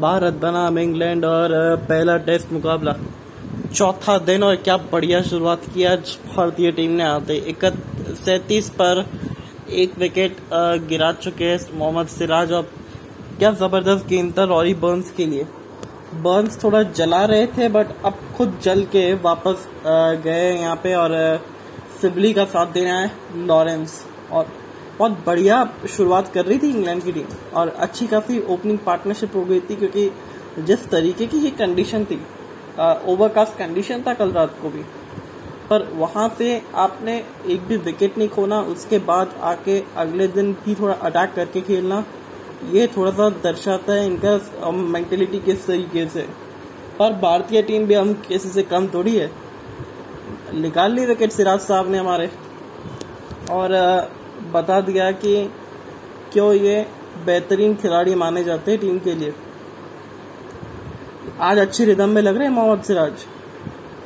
भारत बनाम इंग्लैंड और पहला टेस्ट मुकाबला। चौथा दिन और क्या बढ़िया शुरुआत किया भारतीय टीम ने आते सैतीस पर एक विकेट गिरा चुके हैं मोहम्मद सिराज और क्या ज़बरदस्त गेंद था रॉरी बर्न्स के लिए। बर्न्स थोड़ा जला रहे थे, बट अब खुद जल के वापस गए यहाँ पे और सिबली का साथ देना है लॉरेंस और बहुत बढ़िया शुरुआत कर रही थी इंग्लैंड की टीम और अच्छी खासी ओपनिंग पार्टनरशिप हो गई थी क्योंकि जिस तरीके की ये कंडीशन थी ओवरकास्ट कंडीशन था कल रात को भी। पर वहाँ से आपने एक भी विकेट नहीं खोना, उसके बाद आके अगले दिन भी थोड़ा अटैक करके खेलना, ये थोड़ा सा दर्शाता है इनका मेंटेलिटी किस तरीके से। पर भारतीय टीम भी हम किसी से कम थोड़ी है। निकाल ली विकेट सिराज साहब ने हमारे। और बता दिया कि क्यों ये बेहतरीन खिलाड़ी माने जाते हैं टीम के लिए। आज अच्छी रिदम में लग रहे हैं मोहम्मद सिराज।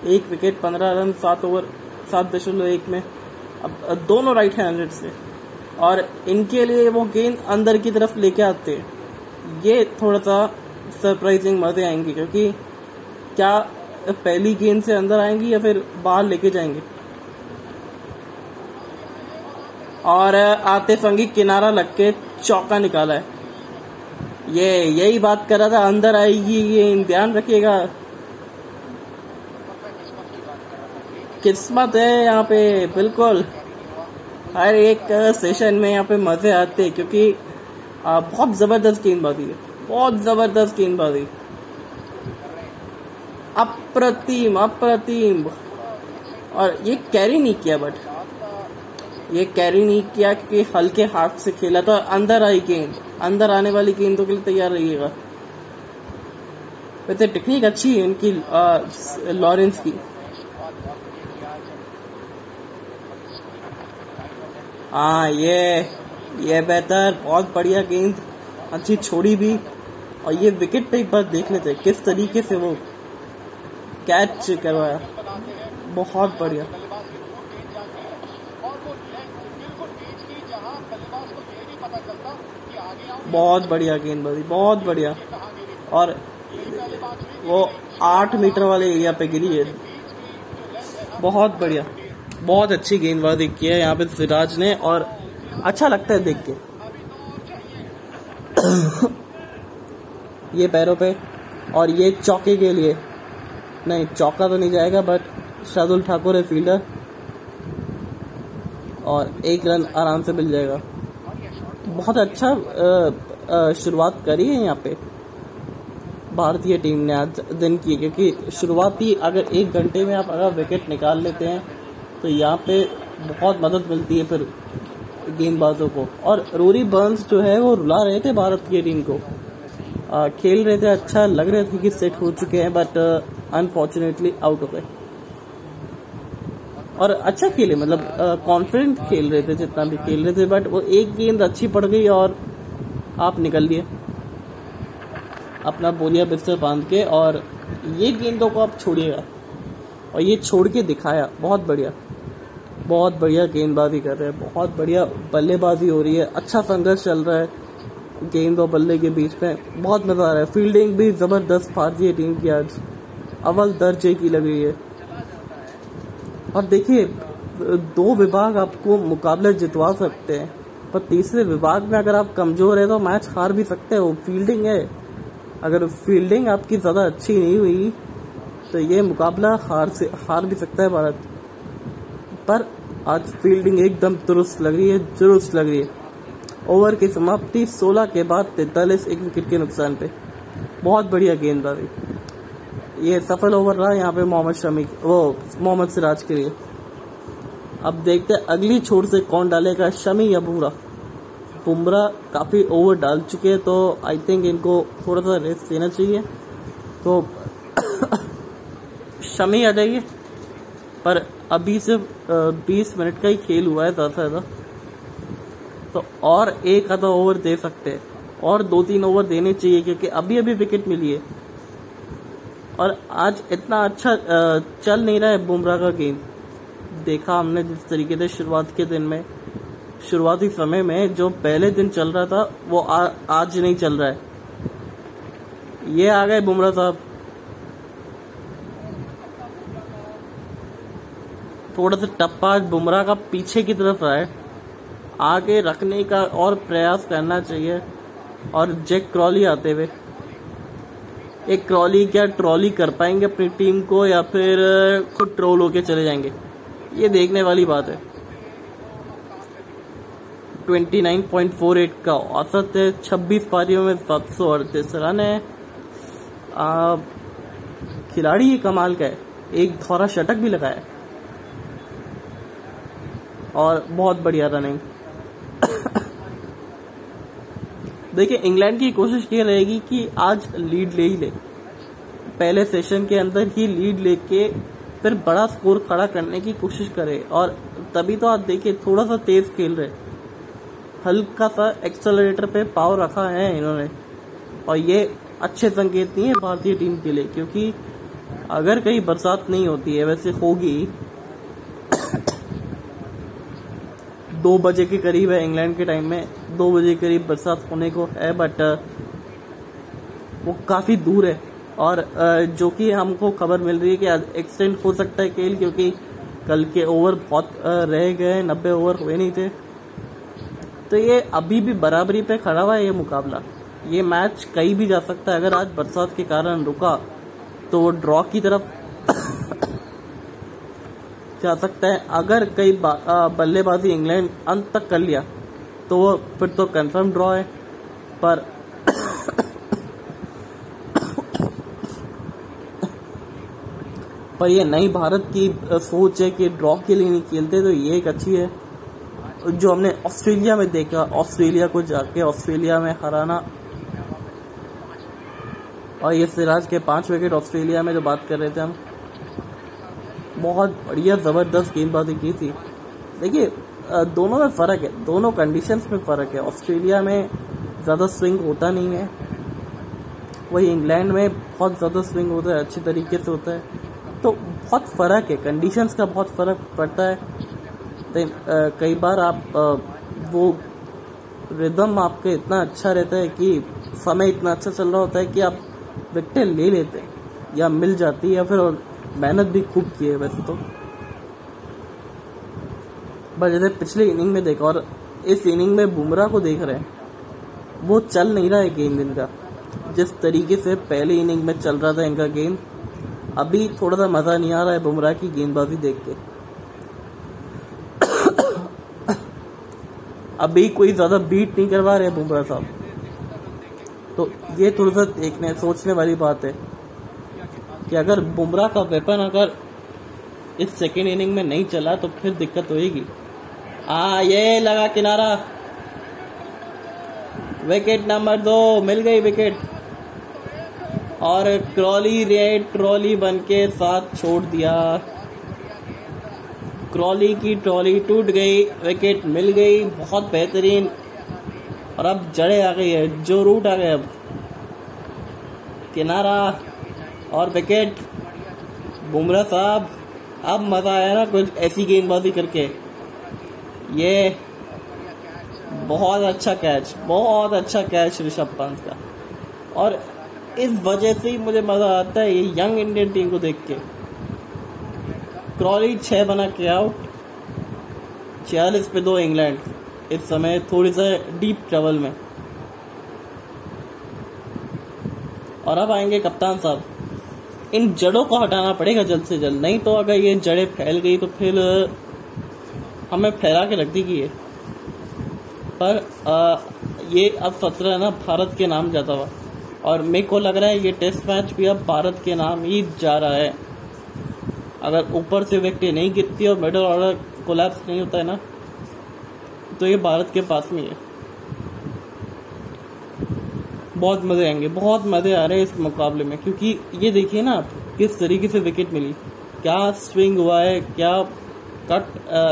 एक विकेट, पंद्रह रन, सात ओवर, सात दशमलव एक में। अब दोनों राइट हैंडेड से। और इनके लिए वो गेंद अंदर की तरफ़ लेके आते हैं। ये थोड़ा सा सरप्राइजिंग मज़े आएँगे, क्योंकि क्या पहली गेंद से अंदर आएँगी या फिर बाहर लेके जाएँगे? और आते फंगी किनारा लग के चौका निकाला है। ये, यही बात कर रहा था, अंदर आएगी, ये ध्यान रखिएगा। किस्मत है यहाँ पे, बिल्कुल। हर एक सेशन में यहाँ पे मज़े आते हैं, क्योंकि बहुत ज़बरदस्त गेंदबाजी है, बहुत ज़बरदस्त गेंदबाजी। अप्रतिम अप्रतिम। और ये कैरी नहीं किया बट ये कैरी नहीं किया क्योंकि हल्के हाथ से खेला तो अंदर आई गेंद। अंदर आने वाली गेंदों के लिए तैयार रहिएगा। वैसे टेक्निक अच्छी है इनकी लॉरेंस की। हाँ ये ये बेहतर, बहुत बढ़िया गेंद, अच्छी छोड़ी भी। और ये विकेट पे एक बार देख लेते किस तरीके से वो कैच करवाया। बहुत बढ़िया। बहुत बढ़िया गेंदबाजी, बहुत बढ़िया। और वो आठ मीटर वाले एरिया पे गिरी है। बहुत बढ़िया। बहुत अच्छी गेंदबाजी की है यहाँ पे सिराज ने और अच्छा लगता है देख के। ये पैरों पे और ये चौके के लिए। नहीं, चौका तो नहीं जाएगा बट शार्दुल ठाकुर है फील्डर और एक रन आराम से मिल जाएगा। बहुत अच्छा शुरुआत करी है यहाँ पे। भारतीय टीम ने आज दिन की क्योंकि शुरुआती अगर एक घंटे में आप अगर विकेट निकाल लेते हैं तो यहाँ पे बहुत मदद मिलती है फिर गेंदबाजों को। और रोरी बर्न्स जो है वो रुला रहे थे भारत की टीम को। आ, खेल रहे थे अच्छा लग रहे थे कि सेट हो चुके हैं बट अनफॉर्चुनेटली आउट हो गए। और अच्छा खेले मतलब कॉन्फिडेंट खेल रहे थे, जितना भी खेल रहे थे बट वो एक गेंद अच्छी पड़ गई और आप निकल लिए। अपना बोलिया बिस्तर बाँध के और ये गेंदों को आप छोड़िएगा। और ये छोड़ के दिखाया, बहुत बढ़िया। बहुत बढ़िया गेंदबाजी कर रहे हैं, बहुत बढ़िया बल्लेबाजी हो रही है अच्छा संघर्ष चल रहा है गेंद और बल्ले के बीच में, बहुत मज़ा आ रहा है। फील्डिंग भी ज़बरदस्त भारतीय टीम की आज, अव्वल दर्जे की लग रही है। और देखिए, दो विभाग आपको मुकाबले जितवा सकते हैं, पर तीसरे विभाग में अगर आप कमज़ोर है तो मैच हार भी सकते हो। फील्डिंग है। अगर फील्डिंग आपकी ज़्यादा अच्छी नहीं हुई तो ये मुकाबला हार से, हार भी सकता है भारत। पर आज फील्डिंग एकदम दुरुस्त लग रही है, दुरुस्त लग रही है। ओवर की समाप्ति 16 के बाद तैतालीस एक विकेट के नुकसान पे। बहुत बढ़िया गेंदबाजी ये सफल ओवर रहा यहाँ पे मोहम्मद शमी वो मोहम्मद सिराज के लिए। अब देखते हैं अगली छोर से कौन डालेगा शमी या बुमरा बुमरा काफ़ी ओवर डाल चुके हैं तो आई थिंक इनको थोड़ा सा रेस्ट देना चाहिए। तो शमी आ जाइए। पर अभी सिर्फ़ बीस मिनट का ही खेल हुआ है ज़्यादा से ज़्यादा। तो और एक आधा ओवर दे सकते हैं। और दो तीन ओवर देने चाहिए, क्योंकि अभी अभी विकेट मिली है। और आज इतना अच्छा चल नहीं रहा है बुमराह का गेम। देखा हमने जिस तरीके से शुरुआत के दिन में शुरुआती समय में जो पहले दिन चल रहा था वो आ, आज नहीं चल रहा है। ये आ गए बुमराह साहब। थोड़ा सा टप्पा बुमराह का पीछे की तरफ़ रहा है। आगे रखने का और प्रयास करना चाहिए। और जैक क्रॉली आते हुए। एक क्रॉली क्या ट्रॉली कर पाएँगे अपनी टीम को या फिर खुद ट्रोल होके चले जाएँगे? ये देखने वाली बात है। 29.48 का औसत है 26 पारियों में सात सौ अड़तीस रन है। खिलाड़ी ही कमाल का है। एक थोड़ा शटक भी लगाया और बहुत बढ़िया रनिंग देखिए, इंग्लैंड की कोशिश ये रहेगी कि आज लीड ले ही ले। पहले सेशन के अंदर ही लीड लेके फिर बड़ा स्कोर खड़ा करने की कोशिश करे और तभी तो आप देखिए थोड़ा सा तेज खेल रहे। हल्का सा एक्सलरेटर पे पाव रखा है इन्होंने। और ये अच्छे संकेत नहीं है भारतीय टीम के लिए, क्योंकि अगर कहीं बरसात नहीं होती है, वैसे होगी दो बजे के करीब है इंग्लैंड के टाइम में। दो बजे के करीब बरसात होने को है बट वो काफ़ी दूर है। और जो कि हमको खबर मिल रही है कि एक्सटेंड हो सकता है खेल, क्योंकि कल के ओवर बहुत रह गए नब्बे ओवर हुए नहीं थे। तो ये अभी भी बराबरी पे खड़ा हुआ है ये मुकाबला। ये मैच कहीं भी जा सकता है, अगर आज बरसात के कारण रुका तो वो ड्रॉ की तरफ़ जा सकता है। अगर कई बल्लेबाजी इंग्लैंड अंत तक कर लिया तो वो फिर तो कंफर्म ड्रॉ है। पर पर ये नई भारत की सोच है कि ड्रॉ के लिए नहीं खेलते तो ये एक अच्छी है। जो हमने ऑस्ट्रेलिया में देखा, ऑस्ट्रेलिया को जाके ऑस्ट्रेलिया में हराना। और ये सिराज के पाँच विकेट ऑस्ट्रेलिया में जो बात कर रहे थे हम। बहुत बढ़िया ज़बरदस्त गेंदबाजी की थी। देखिए दोनों में फ़र्क है। दोनों कंडीशंस में फ़र्क है। ऑस्ट्रेलिया में ज़्यादा स्विंग होता नहीं है। वही इंग्लैंड में बहुत ज़्यादा स्विंग होता है, अच्छे तरीके से होता है। तो बहुत फ़र्क है। कंडीशंस का बहुत फ़र्क पड़ता है। कई बार आप वो रिदम आपका इतना अच्छा रहता है कि समय इतना अच्छा चल रहा होता है कि आप विकटें ले लेते हैं। या मिल जाती है या फिर मेहनत भी खूब की है वैसे तो। बस जैसे पिछले इनिंग में देखा, और इस इनिंग में बुमराह को देख रहे हैं। वो चल नहीं रहा है गेंद इनका। जिस तरीके से पहले इनिंग में चल रहा था इनका गेंद, अभी थोड़ा सा मज़ा नहीं आ रहा है बुमराह की गेंदबाजी देख के। अभी कोई ज़्यादा बीट नहीं करवा रहे बुमराह साहब। तो ये थोड़ा सा देखने, सोचने वाली बात है। कि अगर बुमराह का वेपन अगर इस सेकेंड इनिंग में नहीं चला तो फिर दिक्कत होएगी। आ, ये लगा किनारा। विकेट नंबर दो, मिल गई विकेट और क्रॉली रेड ट्रॉली बन के साथ छोड़ दिया। क्रॉली की ट्रॉली टूट गई विकेट मिल गई, बहुत बेहतरीन। और अब जड़े आ गई है, जो रूट आ गए अब। किनारा। और विकेट बुमराह साहब, अब मज़ा आया ना कुछ ऐसी गेंदबाजी करके। ये बहुत अच्छा कैच बहुत अच्छा कैच ऋषभ पंत का। और इस वजह से ही मुझे मज़ा आता है ये यंग इंडियन टीम को देख के। क्रॉली छह बना के आउट छियालीस पे दो इंग्लैंड इस समय थोड़ी सा डीप ट्रेवल में। और अब आएँगे कप्तान साहब। इन जड़ों को हटाना पड़ेगा जल्द से जल्द। नहीं तो अगर ये जड़ें फैल गई तो फिर हमें फैला के रख देगी ये पर आ, ये अब सत्रह ना भारत के नाम जाता हुआ। और मेरे को लग रहा है ये टेस्ट मैच भी अब भारत के नाम ही जा रहा है। अगर ऊपर से व्यक्ति नहीं गिरती और मिडल ऑर्डर कोलैप्स नहीं होता है ना तो ये भारत के पास में है। बहुत मज़े आएँगे, बहुत मज़े आ रहे हैं इस मुकाबले में, क्योंकि ये देखिए ना आप, किस तरीके से विकेट मिली। क्या स्विंग हुआ है, क्या कट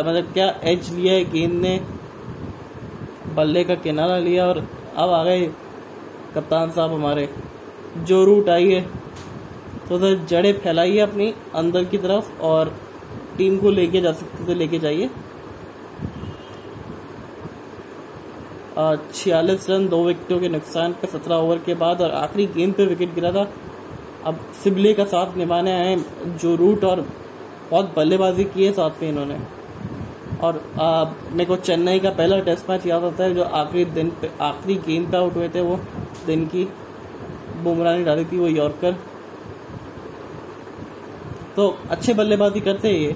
मतलब क्या एज लिया है, गेंद ने। बल्ले का किनारा लिया और अब आ गए कप्तान साहब हमारे। जो रूट आई है तो उधर जड़ें फैलाइए अपनी, अंदर की तरफ़ और टीम को लेके जा सकते तो लेके जाइए। छियालीस रन, दो विकेटों के नुकसान पर सत्रह ओवर के बाद और आखिरी गेंद पे विकेट गिरा था। अब सिबले का साथ निभाने आए जो रूट और बहुत बल्लेबाजी की है साथ में इन्होंने। और मेरे को चेन्नई का पहला टेस्ट मैच याद आता है जो आखिरी दिन पे, आखिरी गेंद पे आउट हुए थे वो दिन की। बुमराह ने डाली थी वो यॉर्कर। तो अच्छे बल्लेबाजी करते हैं ये,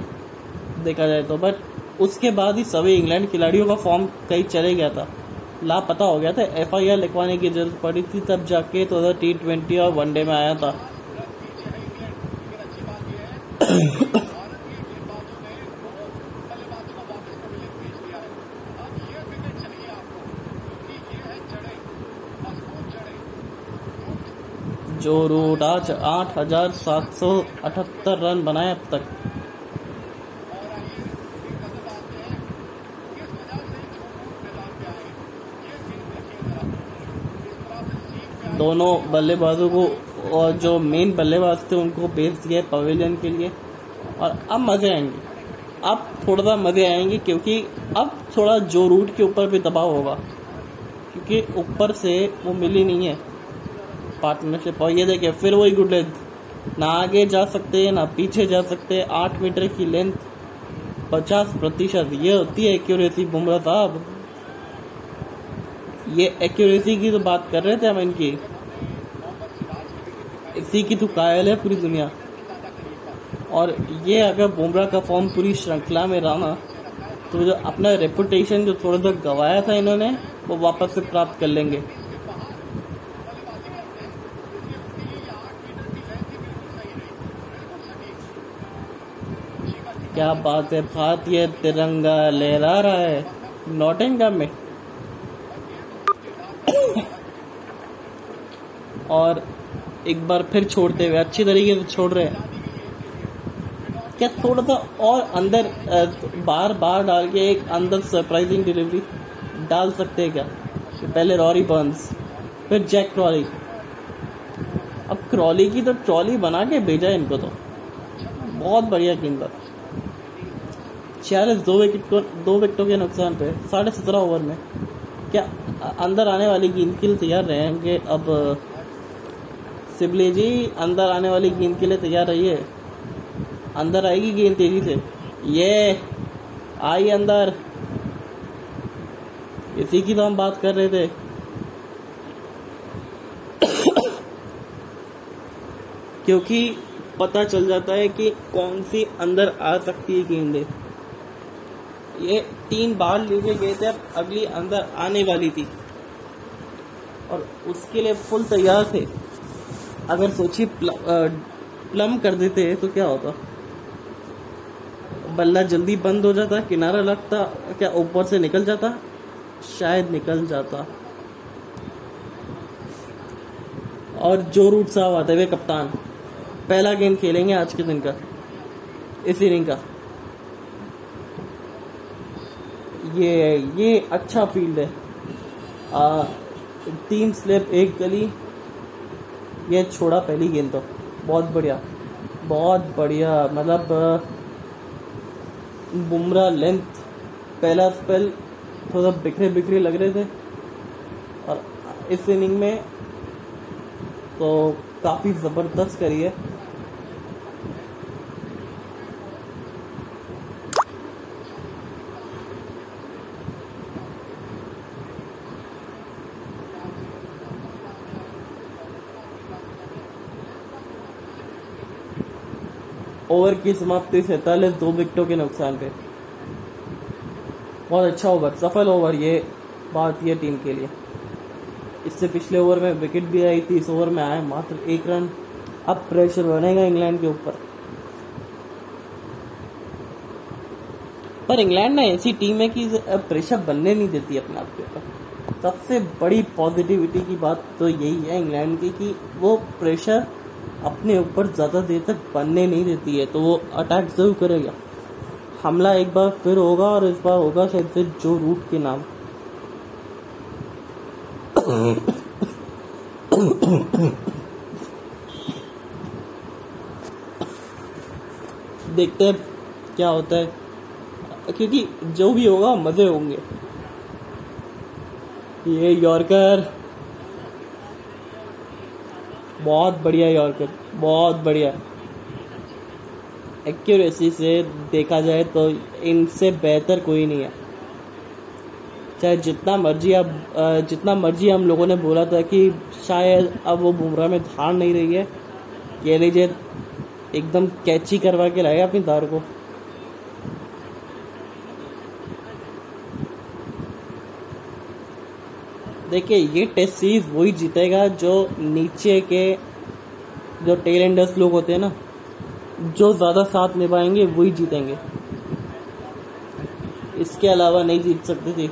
देखा जाए तो। बट उसके बाद ही सभी इंग्लैंड खिलाड़ियों का फॉर्म कहीं चले गया था। लापता हो गया था। एफ़ आई आर लिखवाने की ज़रूरत पड़ी थी तब जाके तो टी ट्वेंटी और वनडे में आया था। जो रूट आज आठ हज़ार सात सौ अठहत्तर रन बनाए अब तक। दोनों बल्लेबाजों को और जो मेन बल्लेबाज थे, उनको भेज दिया पवेलियन के लिए। और अब मज़े आएँगे। अब थोड़ा सा मज़े आएँगे क्योंकि अब थोड़ा जो रूट के ऊपर भी दबाव होगा। क्योंकि ऊपर से वो मिली नहीं है पार्टनरशिप और ये देखिए, फिर वही गुड लेंथ ना आगे जा सकते हैं ना पीछे जा सकते। हैं आठ मीटर की लेंथ पचास प्रतिशत। ये होती है एक्यूरेसी बुमराह साहब। ये एक्यूरेसी की तो बात कर रहे थे हम इनकी। इसी की तो कायल है पूरी दुनिया। और ये अगर बुमराह का फॉर्म पूरी श्रृंखला में रहा ना तो जो अपना रेपुटेशन जो थोड़ा सा गवाया था इन्होंने, वो वापस से प्राप्त कर लेंगे। क्या बात है? भारतीय तिरंगा लहरा रहा है नोटिंगम में। और एक बार फिर छोड़ते हुए, अच्छी तरीके से छोड़ रहे हैं। क्या थोड़ा सा और अंदर बार बार डाल के एक अंदर सरप्राइजिंग डिलीवरी डाल सकते हैं क्या? पहले रॉरी बर्न्स फिर जैक क्रॉली अब क्रॉली की तो ट्रॉली बना के भेजा है इनको तो। बहुत बढ़िया गेंदबाज छियालीस, दो विकेट को, दो विकेटों के नुकसान पे, साढ़े सत्रह ओवर में। क्या अंदर आने वाली गेंद के लिए तैयार रहेंगे? अब सिबली जी, अंदर आने वाली गेंद के लिए तैयार रहिए। अंदर आएगी गेंद तेज़ी से। ये आई अंदर। इसी की तो हम बात कर रहे थे। क्योंकि पता चल जाता है कि कौन सी अंदर आ सकती है गेंदें। ये तीन बार लिए गए थे, अब अगली अंदर आने वाली थी। और उसके लिए फुल तैयार थे। अगर सोचिए प्लम कर देते तो क्या होता? बल्ला जल्दी बंद हो जाता किनारा लगता क्या ऊपर से निकल जाता? शायद निकल जाता। और जो रूट साहब आते हुए कप्तान। पहला गेम खेलेंगे आज के दिन का। इस इनिंग का। ये ये अच्छा फ़ील्ड है। आ, तीन स्लिप एक गली। ये छोड़ा पहली गेंद तो। बहुत बढ़िया। बहुत बढ़िया। मतलब बुमरा लेंथ पहला स्पेल थोड़ा बिखरे बिखरे लग रहे थे। और इस इनिंग में तो काफ़ी ज़बरदस्त करी है। ओवर की समाप्ति सैतालीस दो विकेटों के नुकसान पे। बहुत अच्छा ओवर, सफल ओवर ये भारतीय टीम के लिए। इससे पिछले ओवर में विकेट भी आई थी, इस ओवर में आए मात्र एक रन। अब प्रेशर बनेगा इंग्लैंड के ऊपर। पर इंग्लैंड ना ऐसी टीम है कि प्रेशर बनने नहीं देती अपने आप के ऊपर। सबसे बड़ी पॉजिटिविटी की बात तो यही है इंग्लैंड की कि वो प्रेशर अपने ऊपर ज़्यादा देर तक बनने नहीं देती है तो वो अटैक ज़रूर करेगा। हमला एक बार फिर होगा और इस बार होगा शायद फिर जो रूट के नाम। देखते हैं क्या होता है। क्योंकि जो भी होगा मज़े होंगे। ये यॉर्कर बहुत बढ़िया यॉर्कर बहुत बढ़िया एक्यूरेसी से देखा जाए तो इनसे बेहतर कोई नहीं है। चाहे जितना मर्ज़ी अब जितना मर्ज़ी हम लोगों ने बोला था कि शायद अब वो बुमराह में धार नहीं रही है कह लीजिए, एकदम कैची करवा के लाएगा अपनी धार को। देखिए, ये टेस्ट सीरीज़ वही जीतेगा जो नीचे के जो टेलेंडर्स लोग होते हैं ना, जो ज़्यादा साथ निभाएँगे, वही जीतेंगे। इसके अलावा नहीं जीत सकते थे।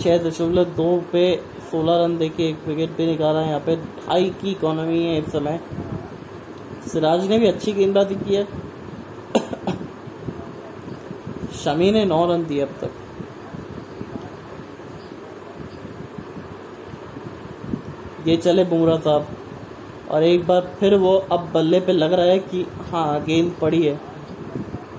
छः दशमलव दो पे सोलह रन देके एक विकेट पे निकाला है। यहाँ पे ढाई की इकोनॉमी है इस समय। सिराज ने भी अच्छी गेंदबाजी की है। शमी ने नौ रन दिए अब तक। ये चले बुमराह साहब। और एक बार फिर वो अब बल्ले पे लग रहा है कि हाँ गेंद पड़ी है।